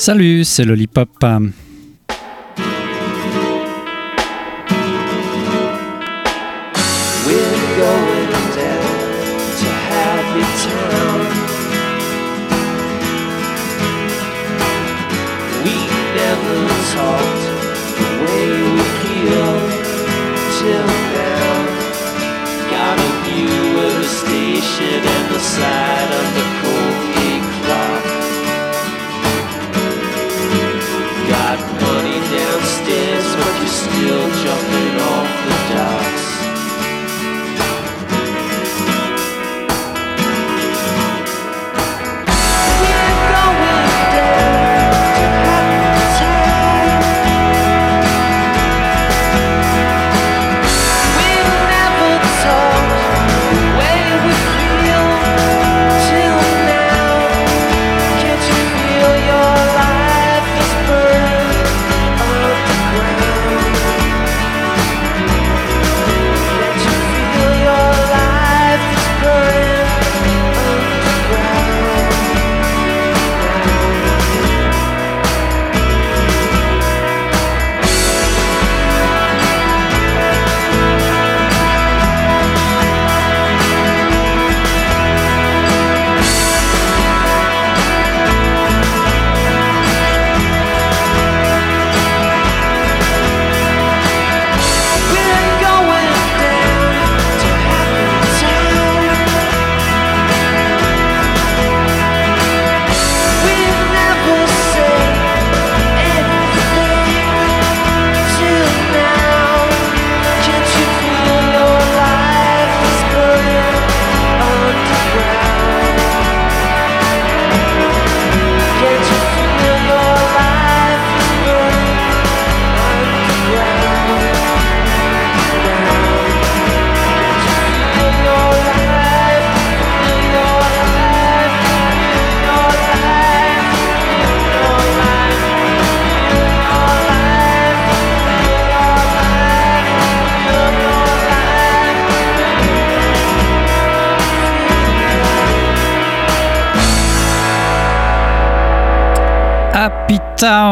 Salut, c'est Lollipop.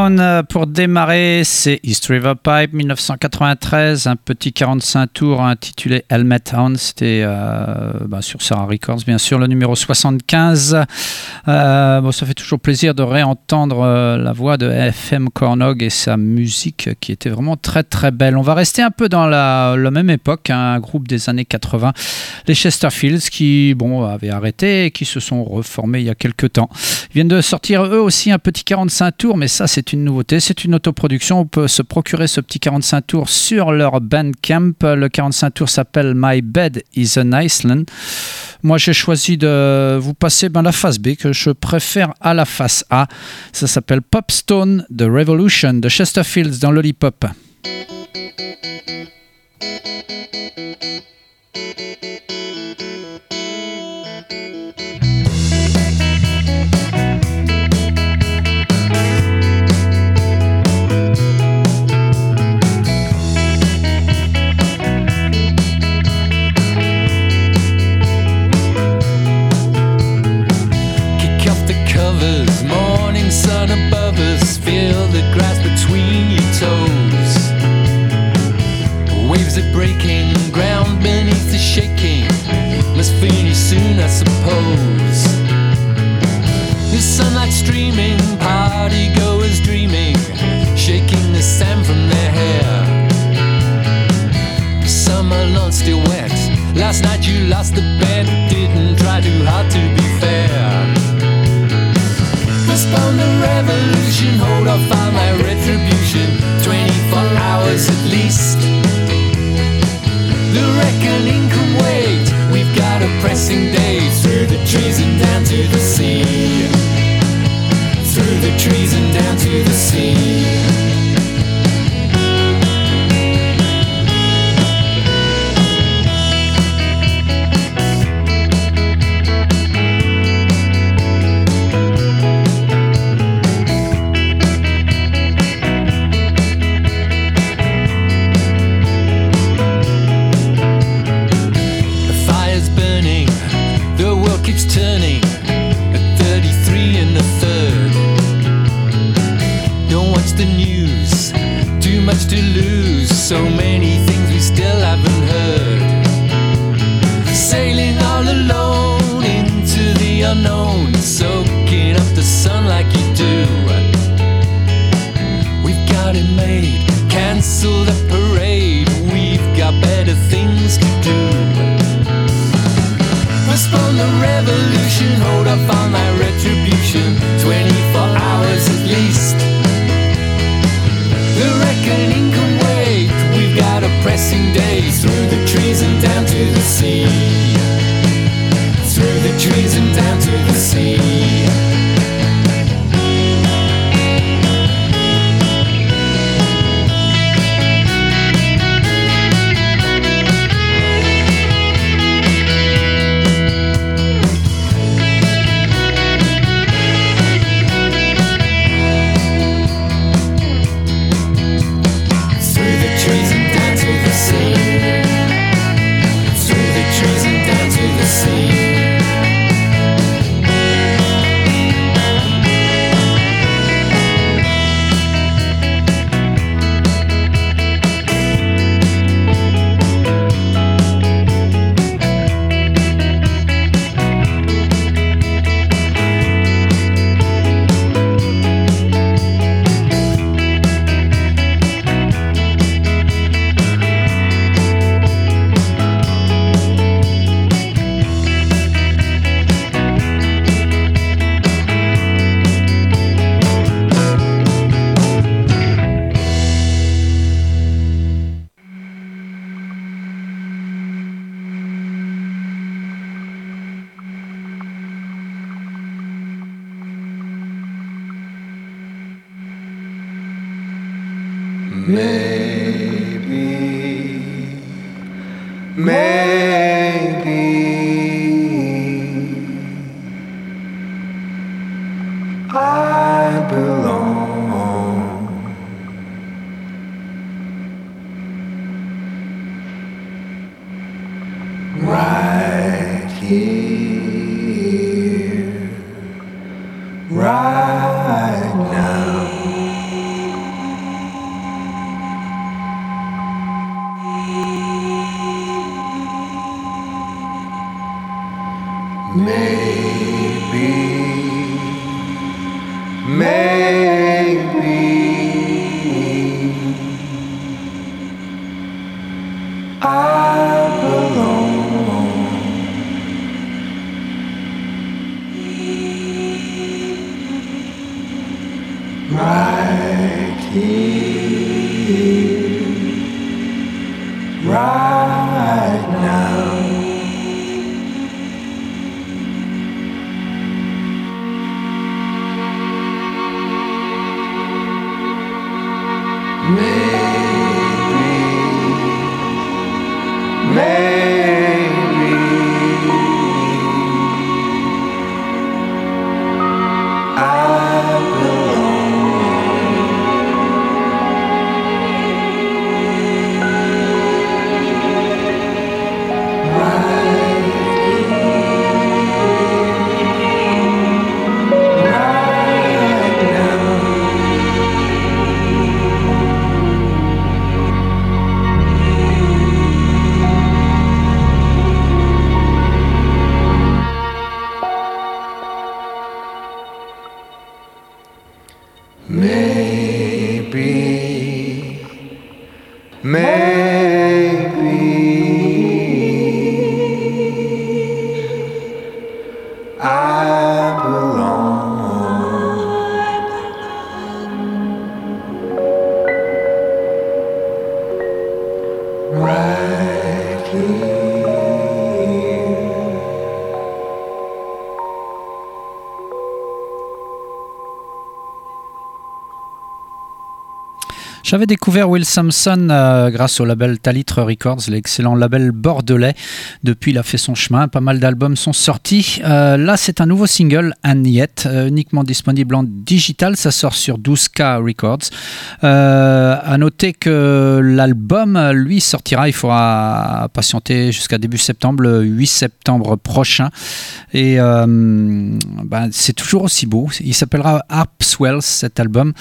Town euh, pour démarrer, c'est East River Pipe 1993, un petit 45 tours intitulé Helmet Town, c'était euh, bah, sur Sarah Records bien sûr, le numéro 75. Euh, bon, ça fait toujours plaisir de réentendre la voix de FM Cornog et sa musique qui était vraiment très très belle. On va rester un peu dans la, même époque, hein, un groupe des années 80, les Chesterfields qui bon, avaient arrêté et qui se sont reformés il y a quelques temps. Ils viennent de sortir eux aussi un petit 45 tours, mais ça c'est une nouveauté, c'est une autoproduction. On peut se procurer ce petit 45 tours sur leur Bandcamp. Le 45 tours s'appelle My Bed is an Iceland. Moi j'ai choisi de vous passer ben, la face B que je préfère à la face A. Ça s'appelle Popstone The Revolution de Chesterfields dans Lollipop. party dreaming, shaking the sand from their hair. Summer are still wet. Last night you lost the bed. see. Maybe. Maybe. J'avais découvert Will Sampson euh, grâce au label Talitre Records, l'excellent label bordelais. Depuis, il a fait son chemin. Pas mal d'albums sont sortis. Euh, là, c'est un nouveau single, And Yet, euh, uniquement disponible en digital. Ça sort sur 12K Records. à noter que l'album, lui, sortira. Il faudra patienter jusqu'à début septembre, le 8 septembre prochain. Et ben, c'est toujours aussi beau. Il s'appellera Swells, cet album.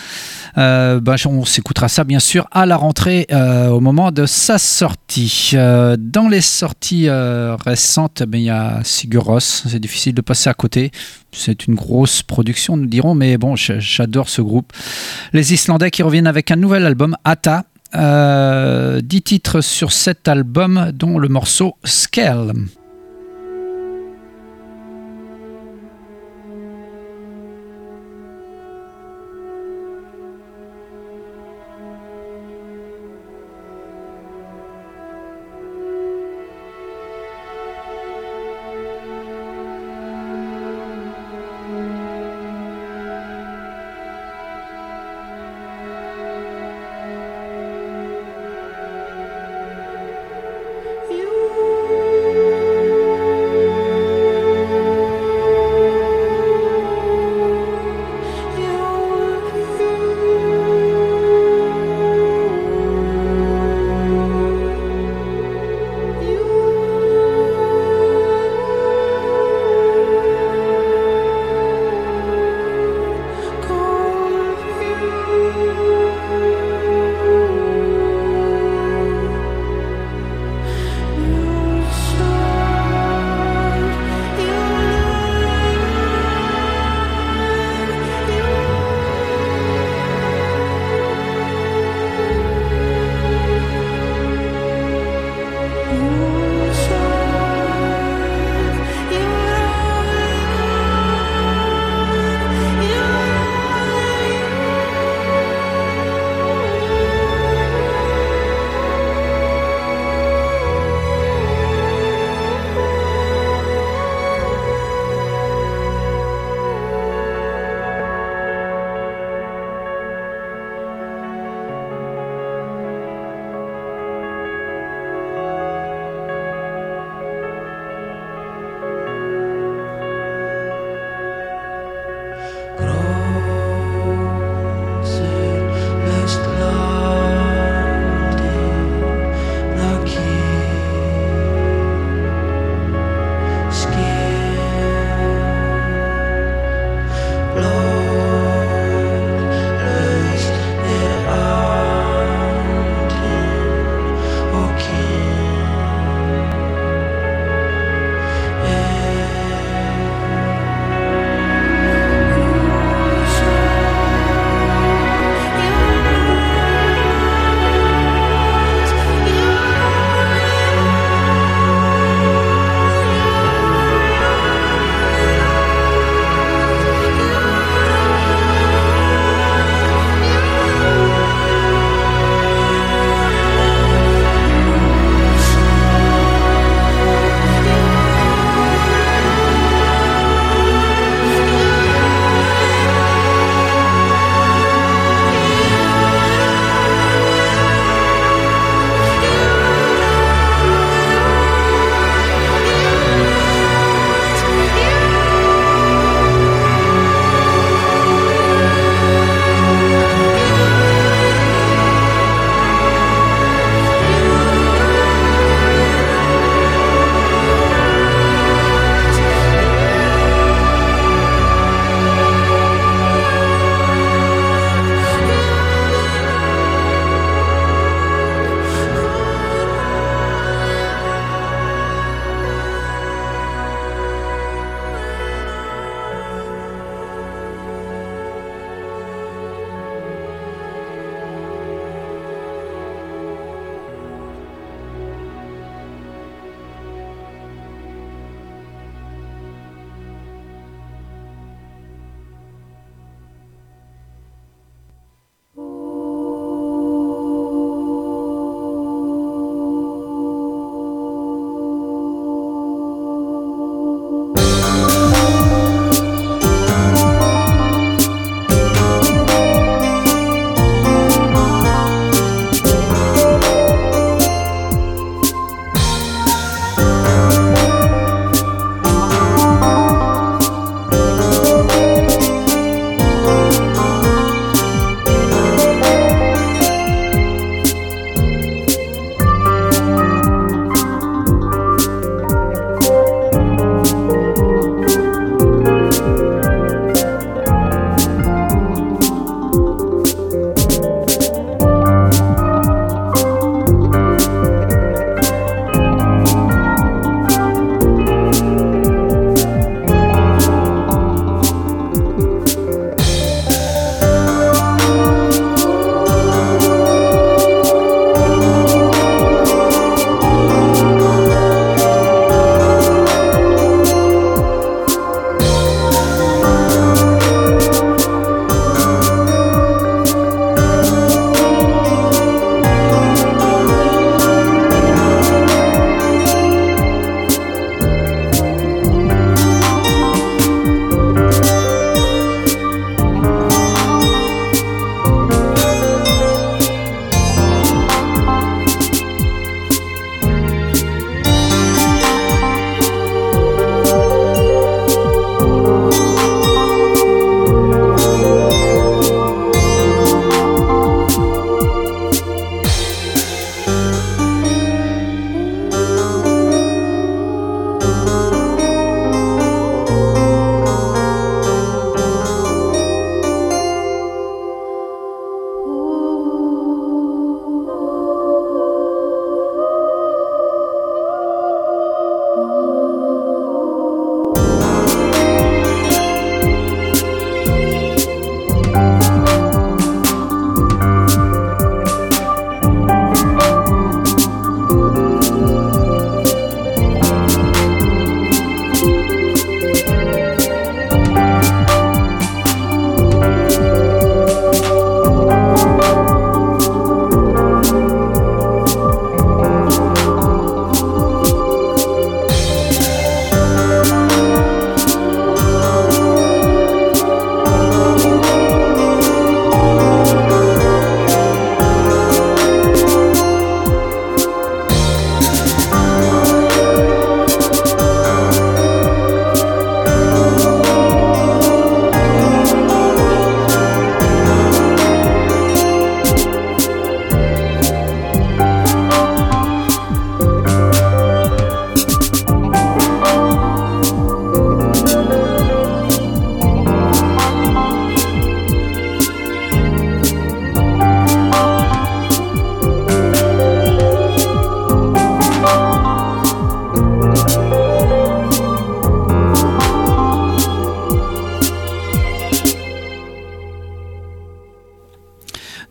Ben, on s'écoutera bien sûr à la rentrée au moment de sa sortie. dans les sorties récentes, ben, il y a Sigur Rós, c'est difficile de passer à côté. C'est une grosse production, nous dirons, mais bon, j'adore ce groupe. Les Islandais qui reviennent avec un nouvel album, Ata. 10 titres sur cet album, dont le morceau Scale.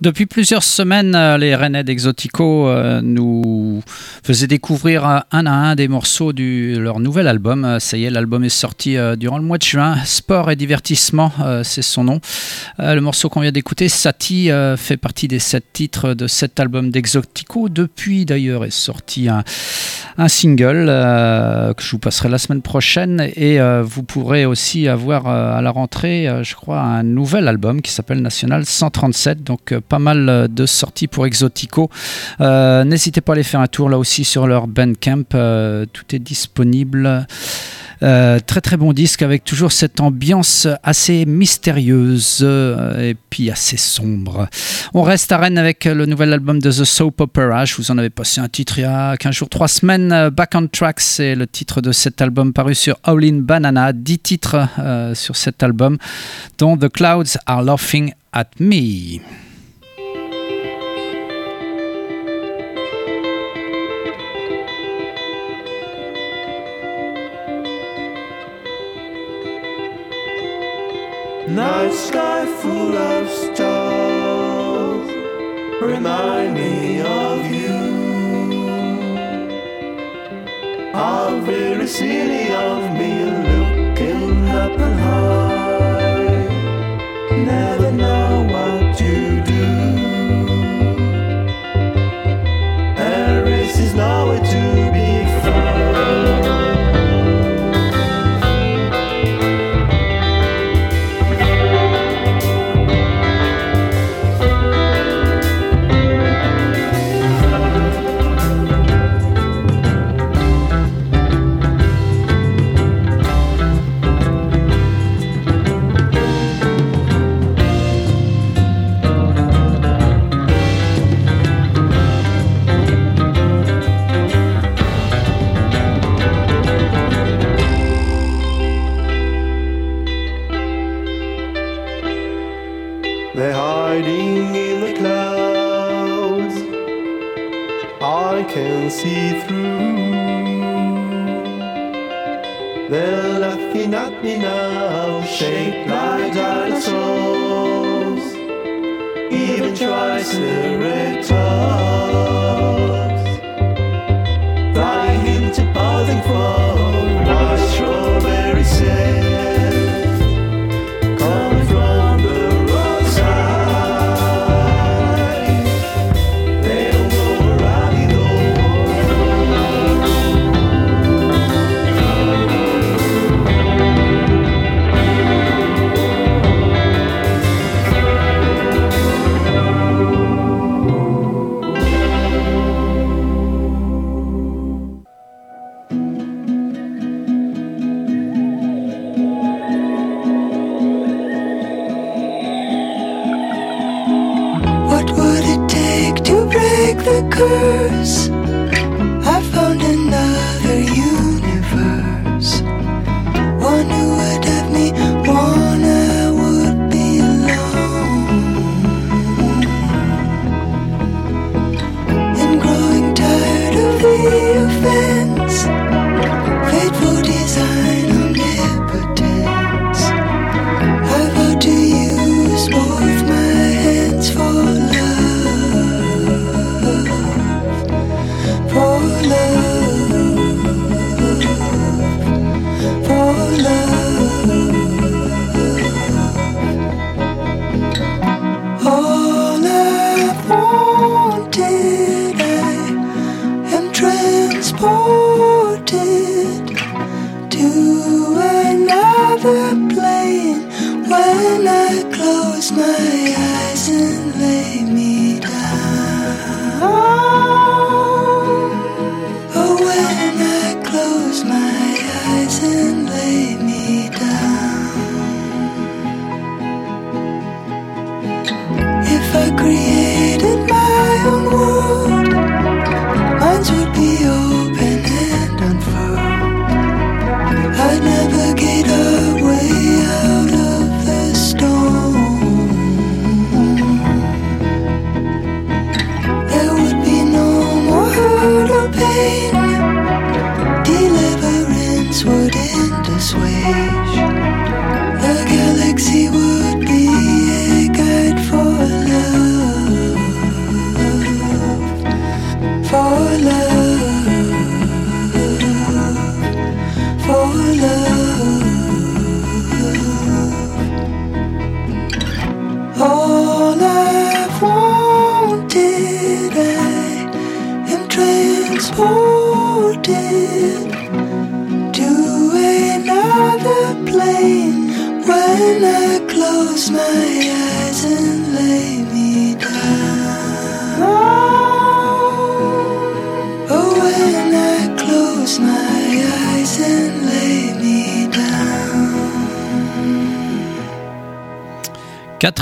Depuis plusieurs semaines, euh, les Rennais d'Exotico euh, nous faisaient découvrir euh, un à un des morceaux de leur nouvel album. Ça y est, l'album est sorti durant le mois de juin. Sport et divertissement, c'est son nom. Le morceau qu'on vient d'écouter, Sati, fait partie des sept titres de cet album d'Exotico. Depuis d'ailleurs est sorti un, un single que je vous passerai la semaine prochaine et vous pourrez aussi avoir à la rentrée, je crois, un nouvel album qui s'appelle National 137. Donc pas mal euh, de sorties pour Exotico. Euh, n'hésitez pas à aller faire un tour là aussi sur leur Bandcamp. Euh, tout est disponible. Très très bon disque avec toujours cette ambiance assez mystérieuse et puis assez sombre. On reste à Rennes avec le nouvel album de The Soap Opera. Je vous en avais passé un titre il y a 15 jours, 3 semaines. Back on Track, c'est le titre de cet album paru sur Howlin' Banana. 10 titres sur cet album, dont The Clouds Are Laughing at Me. Night sky full of stars remind me of you. Our very city of me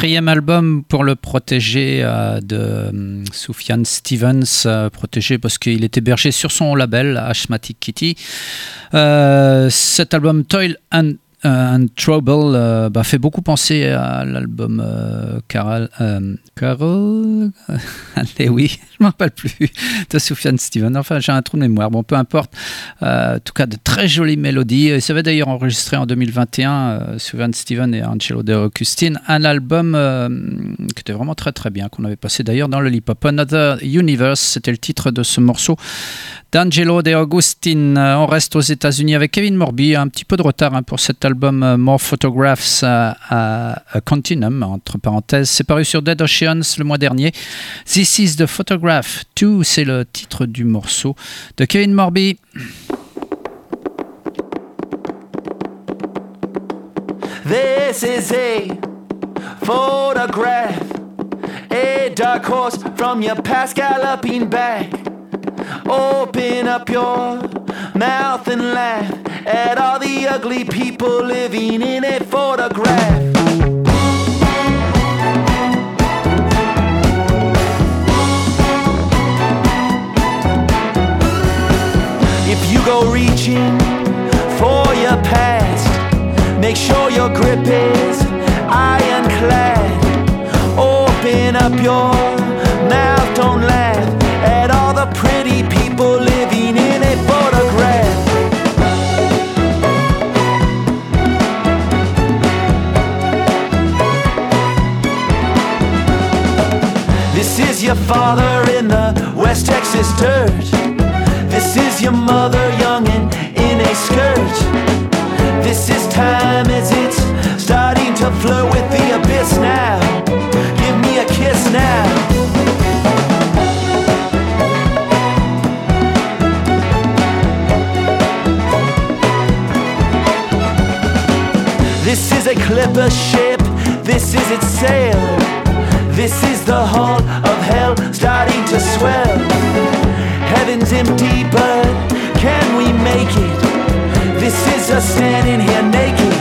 Album pour le protégé euh, de hum, Sufjan Stevens, euh, protégé parce qu'il est hébergé sur son label Ashmatic Kitty. Euh, cet album Toil and, and Trouble euh, bah, fait beaucoup penser à l'album euh, Carol, euh, Carol Allez, oui, je ne me rappelle plus de Sufjan Stevens. Enfin, j'ai un trou de mémoire. Bon, peu importe. Euh, en tout cas, de très jolies mélodies. Il s'avait d'ailleurs enregistré en 2021, euh, Sufjan Stevens et Angelo De Augustine, un album qui était vraiment très très bien, qu'on avait passé d'ailleurs dans le Lip Hop. Another Universe, c'était le titre de ce morceau d'Angelo De Augustine. On reste aux États-Unis avec Kevin Morby. Un petit peu de retard hein, pour cet album euh, More Photographs à, à- à Continuum, entre parenthèses. C'est paru sur Dead Oceans le mois dernier. This is the Photograph 2, c'est le titre du morceau de Kevin Morby. This is a photograph, a dark horse from your past galloping back. Open up your mouth and laugh at all the ugly people living in a photograph. If you go reaching for your past, make sure your grip is ironclad. Open up your your father in the West Texas dirt. This is your mother young and in a skirt. This is time as it's starting to flirt with the abyss now. Give me a kiss now. This is a clipper ship, this is its sail. This is the hull starting to swell. Heaven's empty, but can we make it? This is us standing here naked.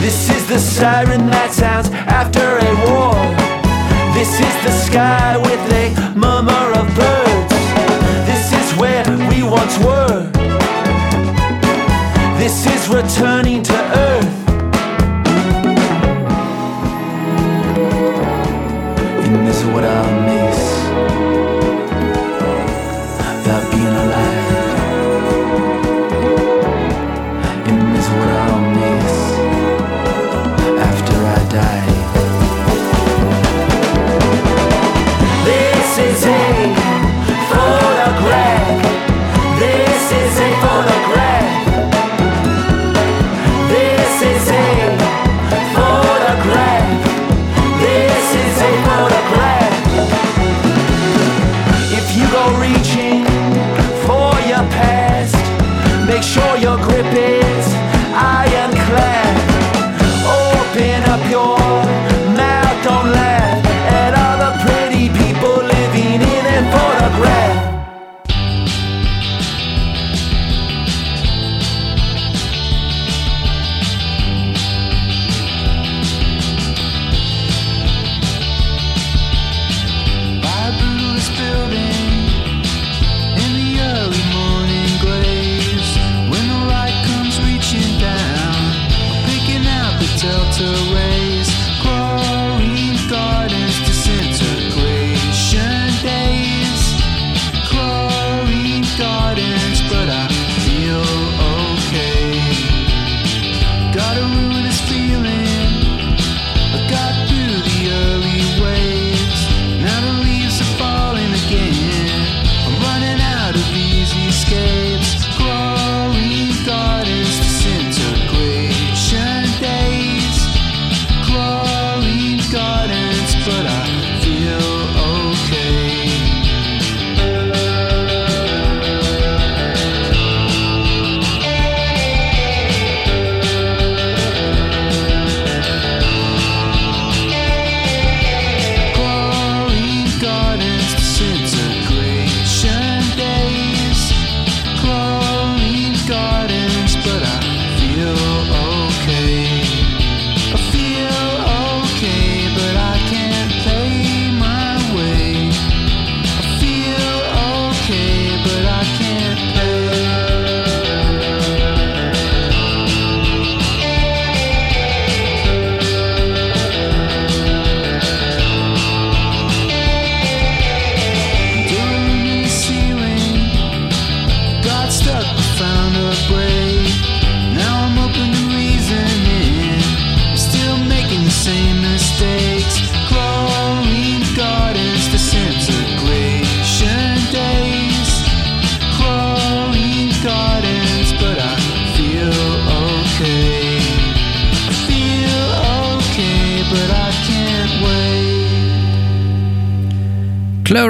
This is the siren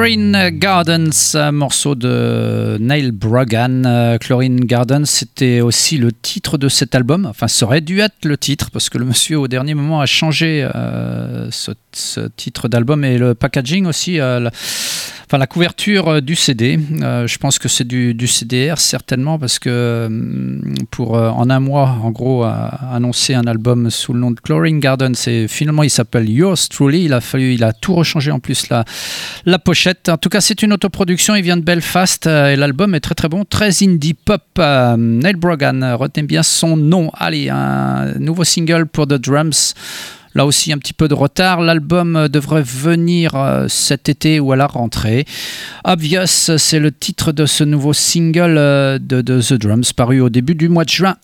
Chlorine Gardens, morceau de Neil Brogan. Euh, Chlorine Gardens, c'était aussi le titre de cet album. Enfin, ça aurait dû être le titre parce que le monsieur, au dernier moment, a changé euh, ce, ce, titre d'album et le packaging aussi. Euh, Enfin, la couverture euh, du CD, euh, je pense que c'est du, CDR certainement parce que hum, pour euh, en un mois, en gros, annoncer un album sous le nom de Chlorine Garden, c'est finalement il s'appelle Yours Truly. Il a fallu, il a tout rechangé en plus la, la pochette. En tout cas, c'est une autoproduction. Il vient de Belfast et l'album est très très bon, très indie pop. Neil Brogan, retenez bien son nom. Allez, un nouveau single pour The Drums. Là aussi, un petit peu de retard. L'album devrait venir euh, cet été ou à la rentrée. Obvious, c'est le titre de ce nouveau single euh, de, de The Drums paru au début du mois de juin.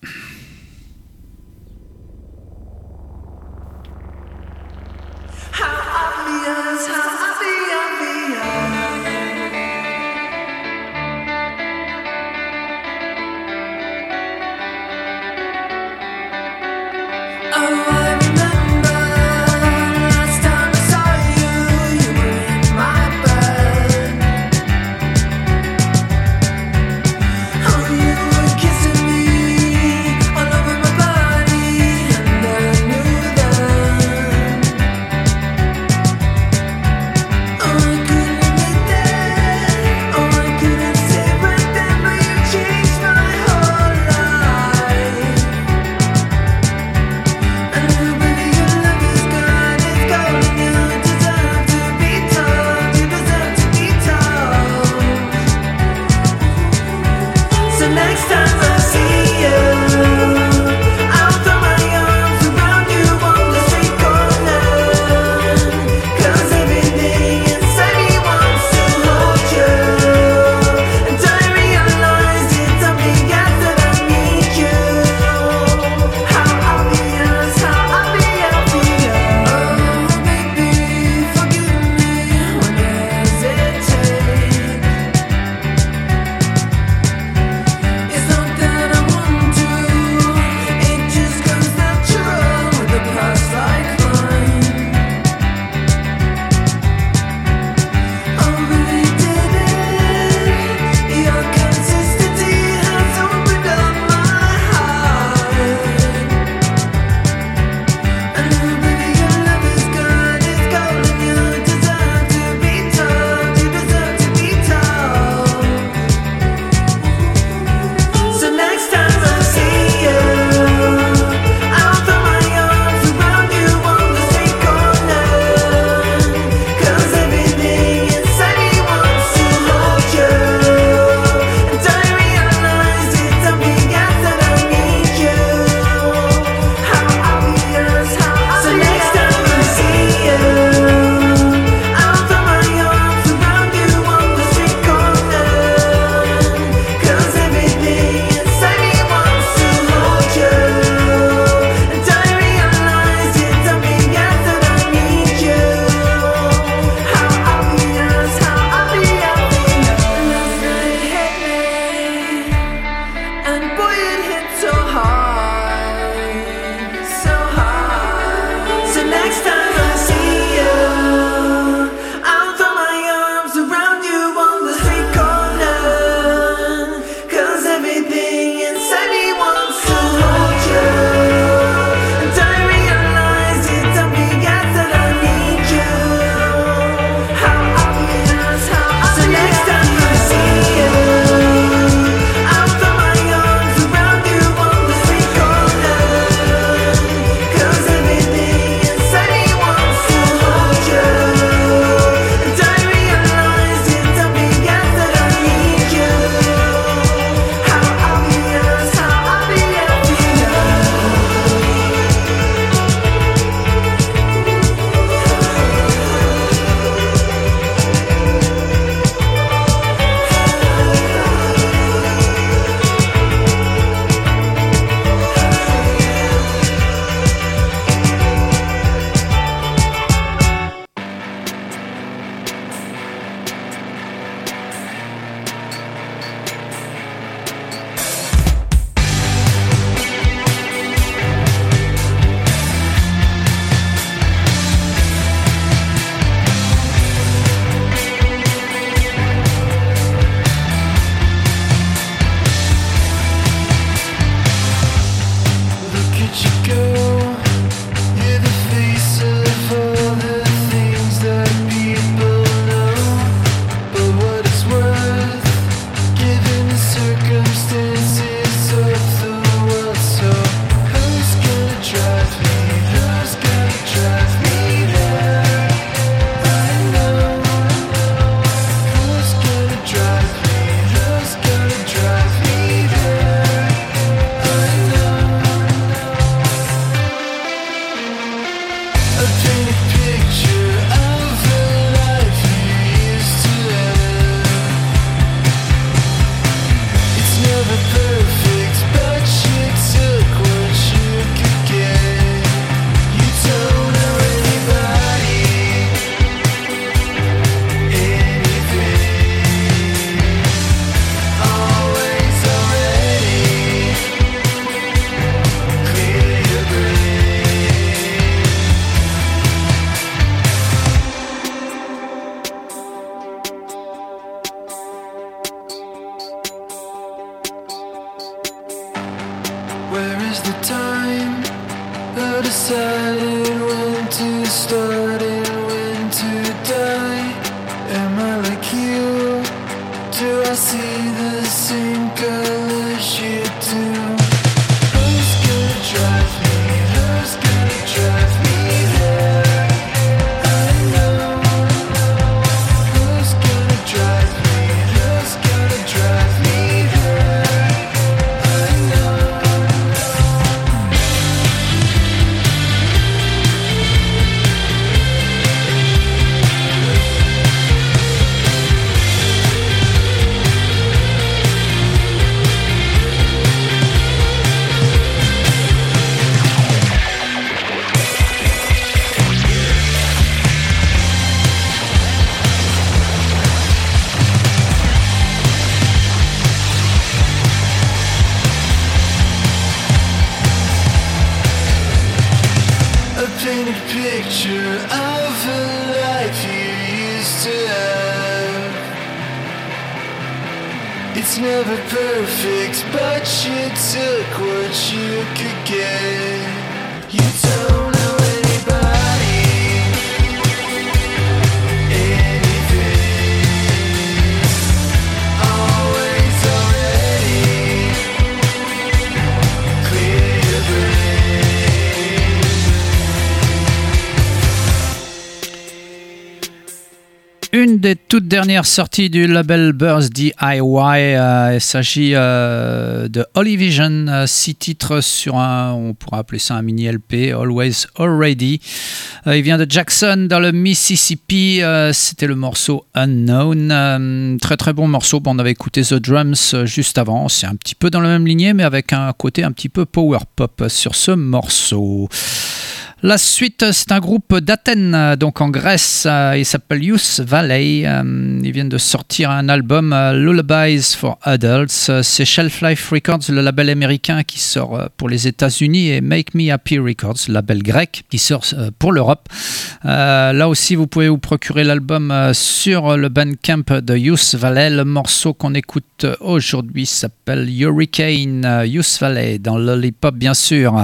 Toutes dernières sorties du label Burst DIY, euh, il s'agit euh, de Holyvision, euh, six titres sur un, on pourrait appeler ça un mini LP, Always Already. Euh, il vient de Jackson dans le Mississippi, c'était le morceau Unknown, très très bon morceau, Bon, on avait écouté The Drums juste avant, c'est un petit peu dans la même lignée mais avec un côté un petit peu power pop sur ce morceau. La suite, c'est un groupe d'Athènes, donc en Grèce. euh, Il s'appelle Youth Valley. euh, Ils viennent de sortir un album euh, Lullabies for Adults. C'est Shelf Life Records, le label américain qui sort pour les États-Unis, et Make Me Happy Records, le label grec qui sort pour l'Europe. Là aussi, vous pouvez vous procurer l'album sur le Bandcamp de Youth Valley. Le morceau qu'on écoute aujourd'hui s'appelle Hurricane Youth Valley, dans Lollipop, bien sûr.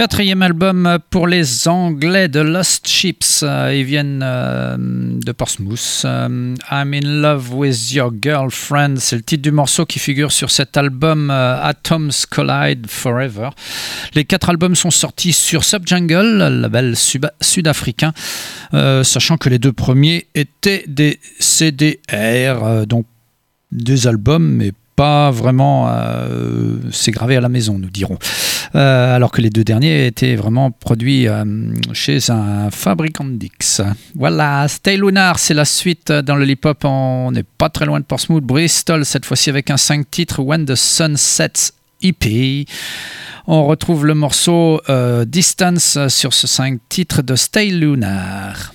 Quatrième album pour les Anglais de Lost Ships. Euh, Ils viennent euh, de Portsmouth. Euh, I'm in love with your girlfriend. C'est le titre du morceau qui figure sur cet album Atoms Collide Forever. Les quatre albums sont sortis sur Subjungle, le label sud-africain, sachant que les deux premiers étaient des CDR, donc des albums, mais pas vraiment. euh, c'est gravé à la maison, nous dirons. Euh, alors que les deux derniers étaient vraiment produits euh, chez un fabricant de Dix. Voilà, Stay Lunar, c'est la suite dans le hip-hop. On n'est pas très loin de Portsmouth, Bristol, cette fois-ci avec un 5 titres, When the Sun Sets EP. On retrouve le morceau euh, Distance sur ce 5 titres de Stay Lunar.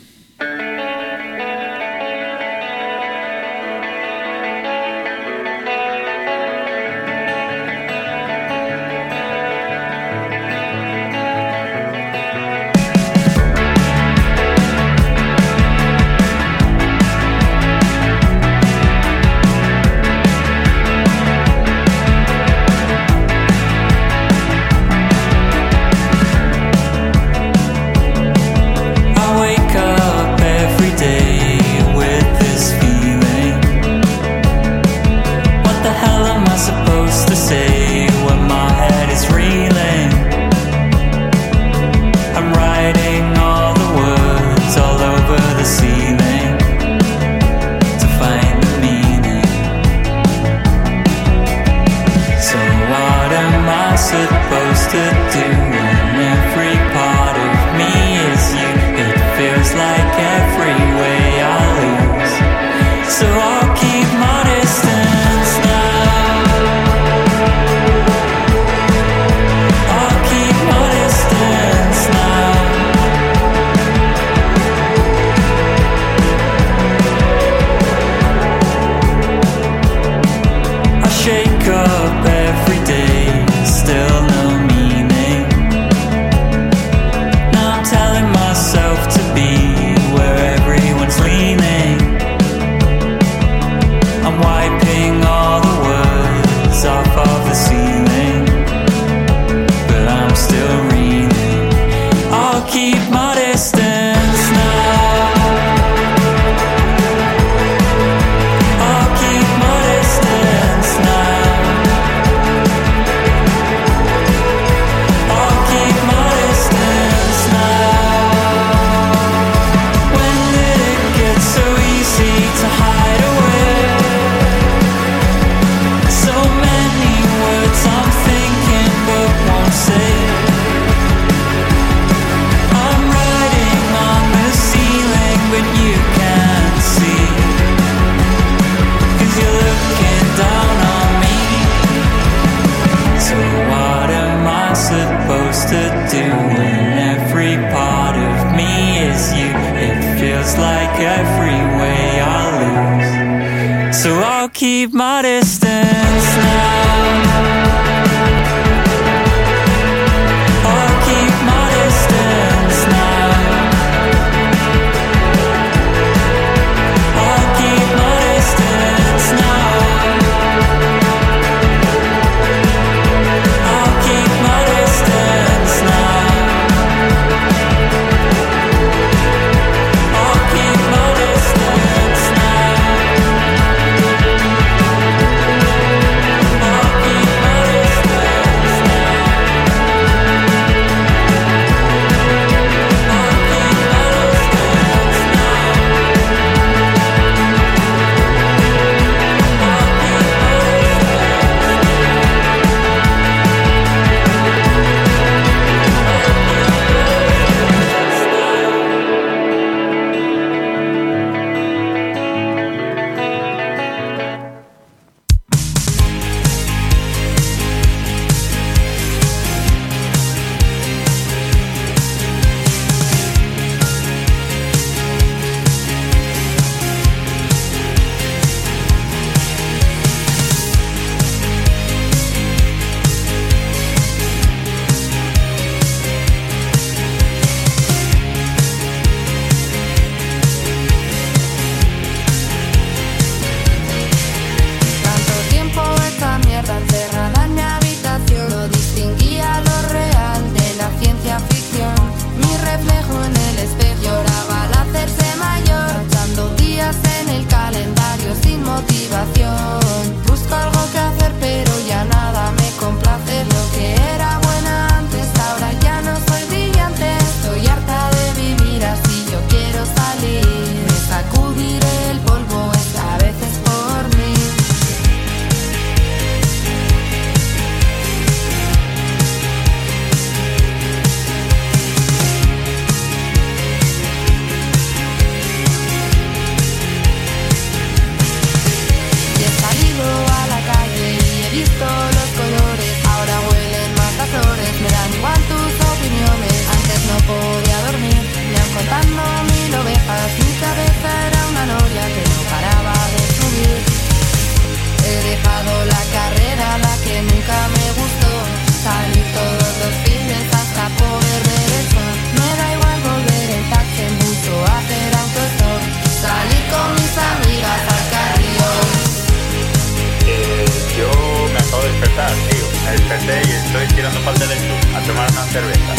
Cerveza.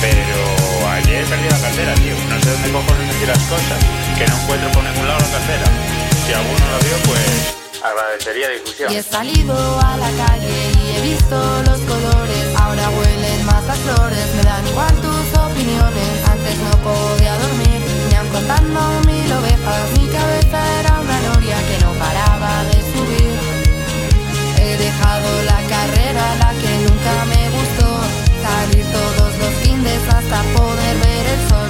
Pero ayer perdí la cartera, tío. No sé dónde cojones metí las cosas. Que no encuentro por ningún lado la cartera. Si alguno la vio, pues agradecería difusión. Y he salido a la calle y he visto los colores. Ahora huelen más las flores, me dan igual tus opiniones. Antes no podía dormir, me han contando mil ovejas. Mi cabeza era una noria que no paraba de subir. He dejado la carrera, la que nunca me fines hasta poder ver el sol.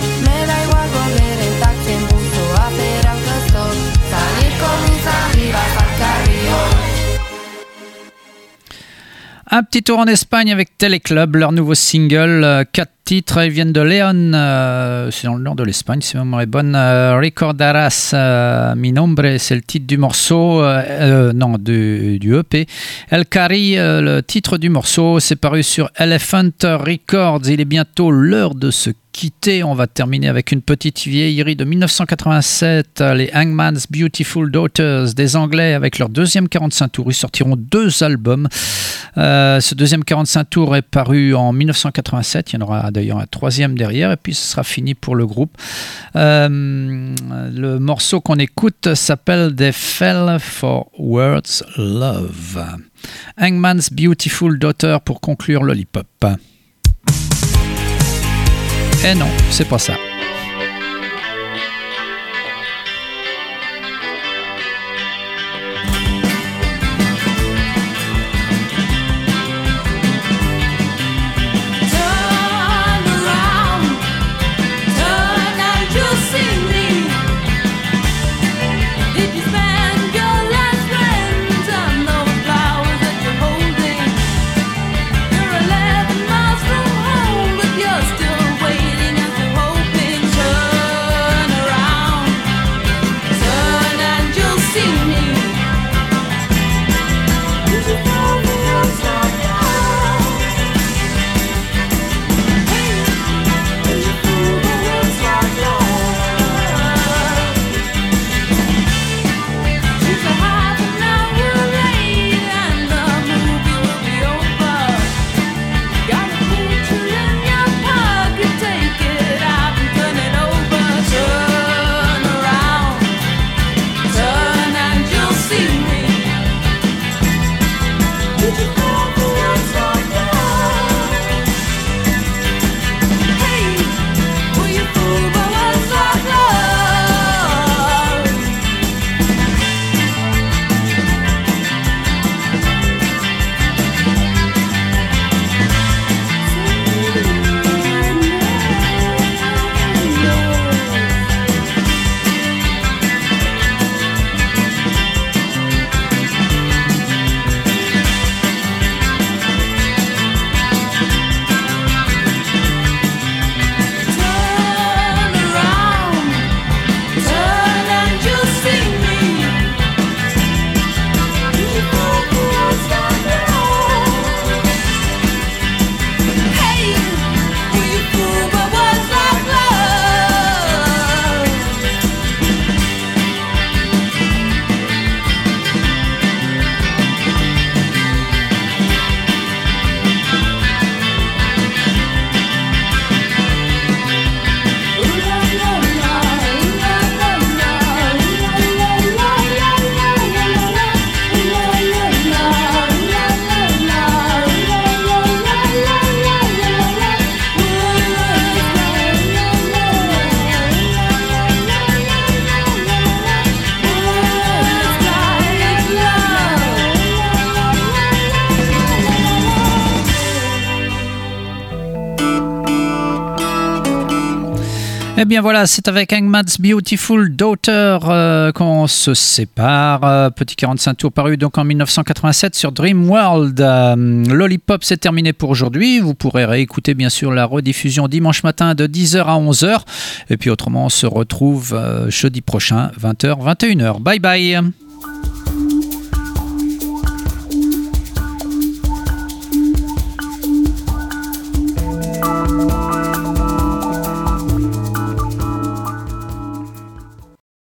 Un petit tour en Espagne avec Teleclub, leur nouveau single, euh, quatre titres, ils viennent de León, euh, c'est dans le nord de l'Espagne, si ma mémoire est bonne. Euh, Recordarás euh, mi nombre, c'est le titre du morceau, euh, euh, non, du, EP. El Cari, euh, le titre du morceau, c'est paru sur Elephant Records. Il est bientôt l'heure de se quitter. On va terminer avec une petite vieillerie de 1987, les Hangman's Beautiful Daughters des Anglais avec leur deuxième 45 tours. Ils sortiront deux albums. Euh, ce deuxième 45 tours est paru en 1987. Il y en aura d'ailleurs un troisième derrière et puis ce sera fini pour le groupe. Euh, le morceau qu'on écoute s'appelle They Fell for Words Love. Hangman's Beautiful Daughter pour conclure Lollipop. Eh non, c'est pas ça. Bien voilà, c'est avec Hangman's Beautiful Daughter euh, qu'on se sépare. Euh, petit 45 tours paru donc en 1987 sur Dream World. Euh, Lollipop, c'est terminé pour aujourd'hui. Vous pourrez réécouter bien sûr la rediffusion dimanche matin de 10h à 11h. Et puis autrement, on se retrouve jeudi prochain, 20h, 21h. Bye bye